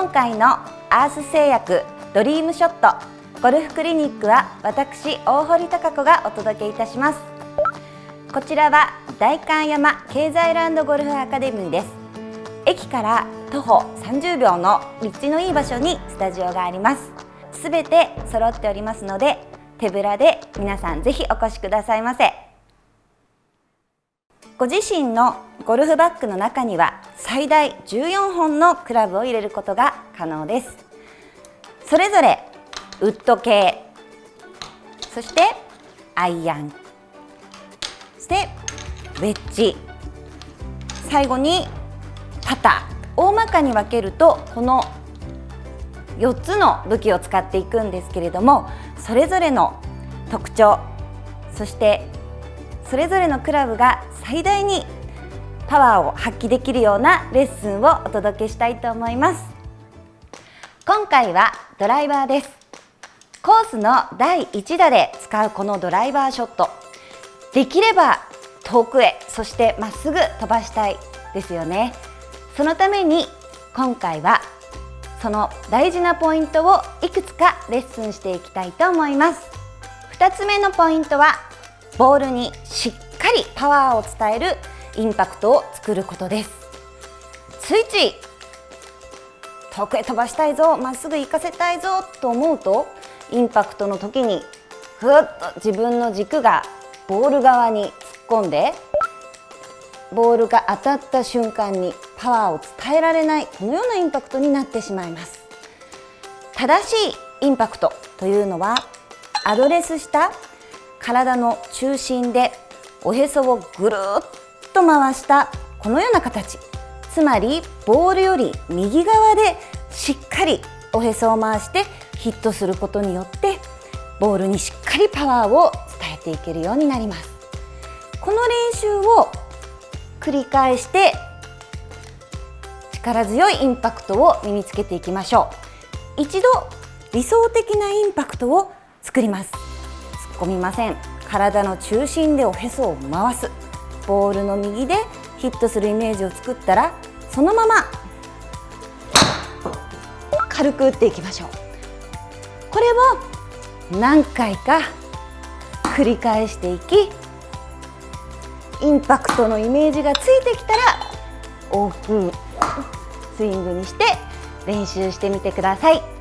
今回のアース製薬ドリームショットゴルフクリニックは私大堀貴子がお届けいたします。こちらは代官山経済ランドゴルフアカデミーです。駅から徒歩30秒の立地のいい場所にスタジオがあります。すべて揃っておりますので手ぶらで皆さんぜひお越しくださいませ。ご自身のゴルフバッグの中には最大14本のクラブを入れることが可能です。それぞれウッド系そしてアイアンそしてウェッジ最後にパター大まかに分けるとこの4つの武器を使っていくんですけれどもそれぞれの特徴そしてそれぞれのクラブが最大にパワーを発揮できるようなレッスンをお届けしたいと思います。今回はドライバーです。コースの第1打で使うこのドライバーショット。できれば遠くへそしてまっすぐ飛ばしたいですよね。そのために今回はその大事なポイントをいくつかレッスンしていきたいと思います。2つ目のポイントはボールにしっりパワーを伝えるインパクトを作ることです。ついつい遠くへ飛ばしたいぞまっすぐ行かせたいぞと思うとインパクトの時にふっと自分の軸がボール側に突っ込んでボールが当たった瞬間にパワーを伝えられないこのようなインパクトになってしまいます。正しいインパクトというのはアドレスした体の中心でおへそをぐるっと回したこのような形。つまりボールより右側でしっかりおへそを回してヒットすることによってボールにしっかりパワーを伝えていけるようになります。この練習を繰り返して力強いインパクトを身につけていきましょう。一度理想的なインパクトを作ります。突っ込みません。体の中心でおへそを回すボールの右でヒットするイメージを作ったらそのまま軽く打っていきましょうこれを何回か繰り返していきインパクトのイメージがついてきたら大きくスイングにして練習してみてください。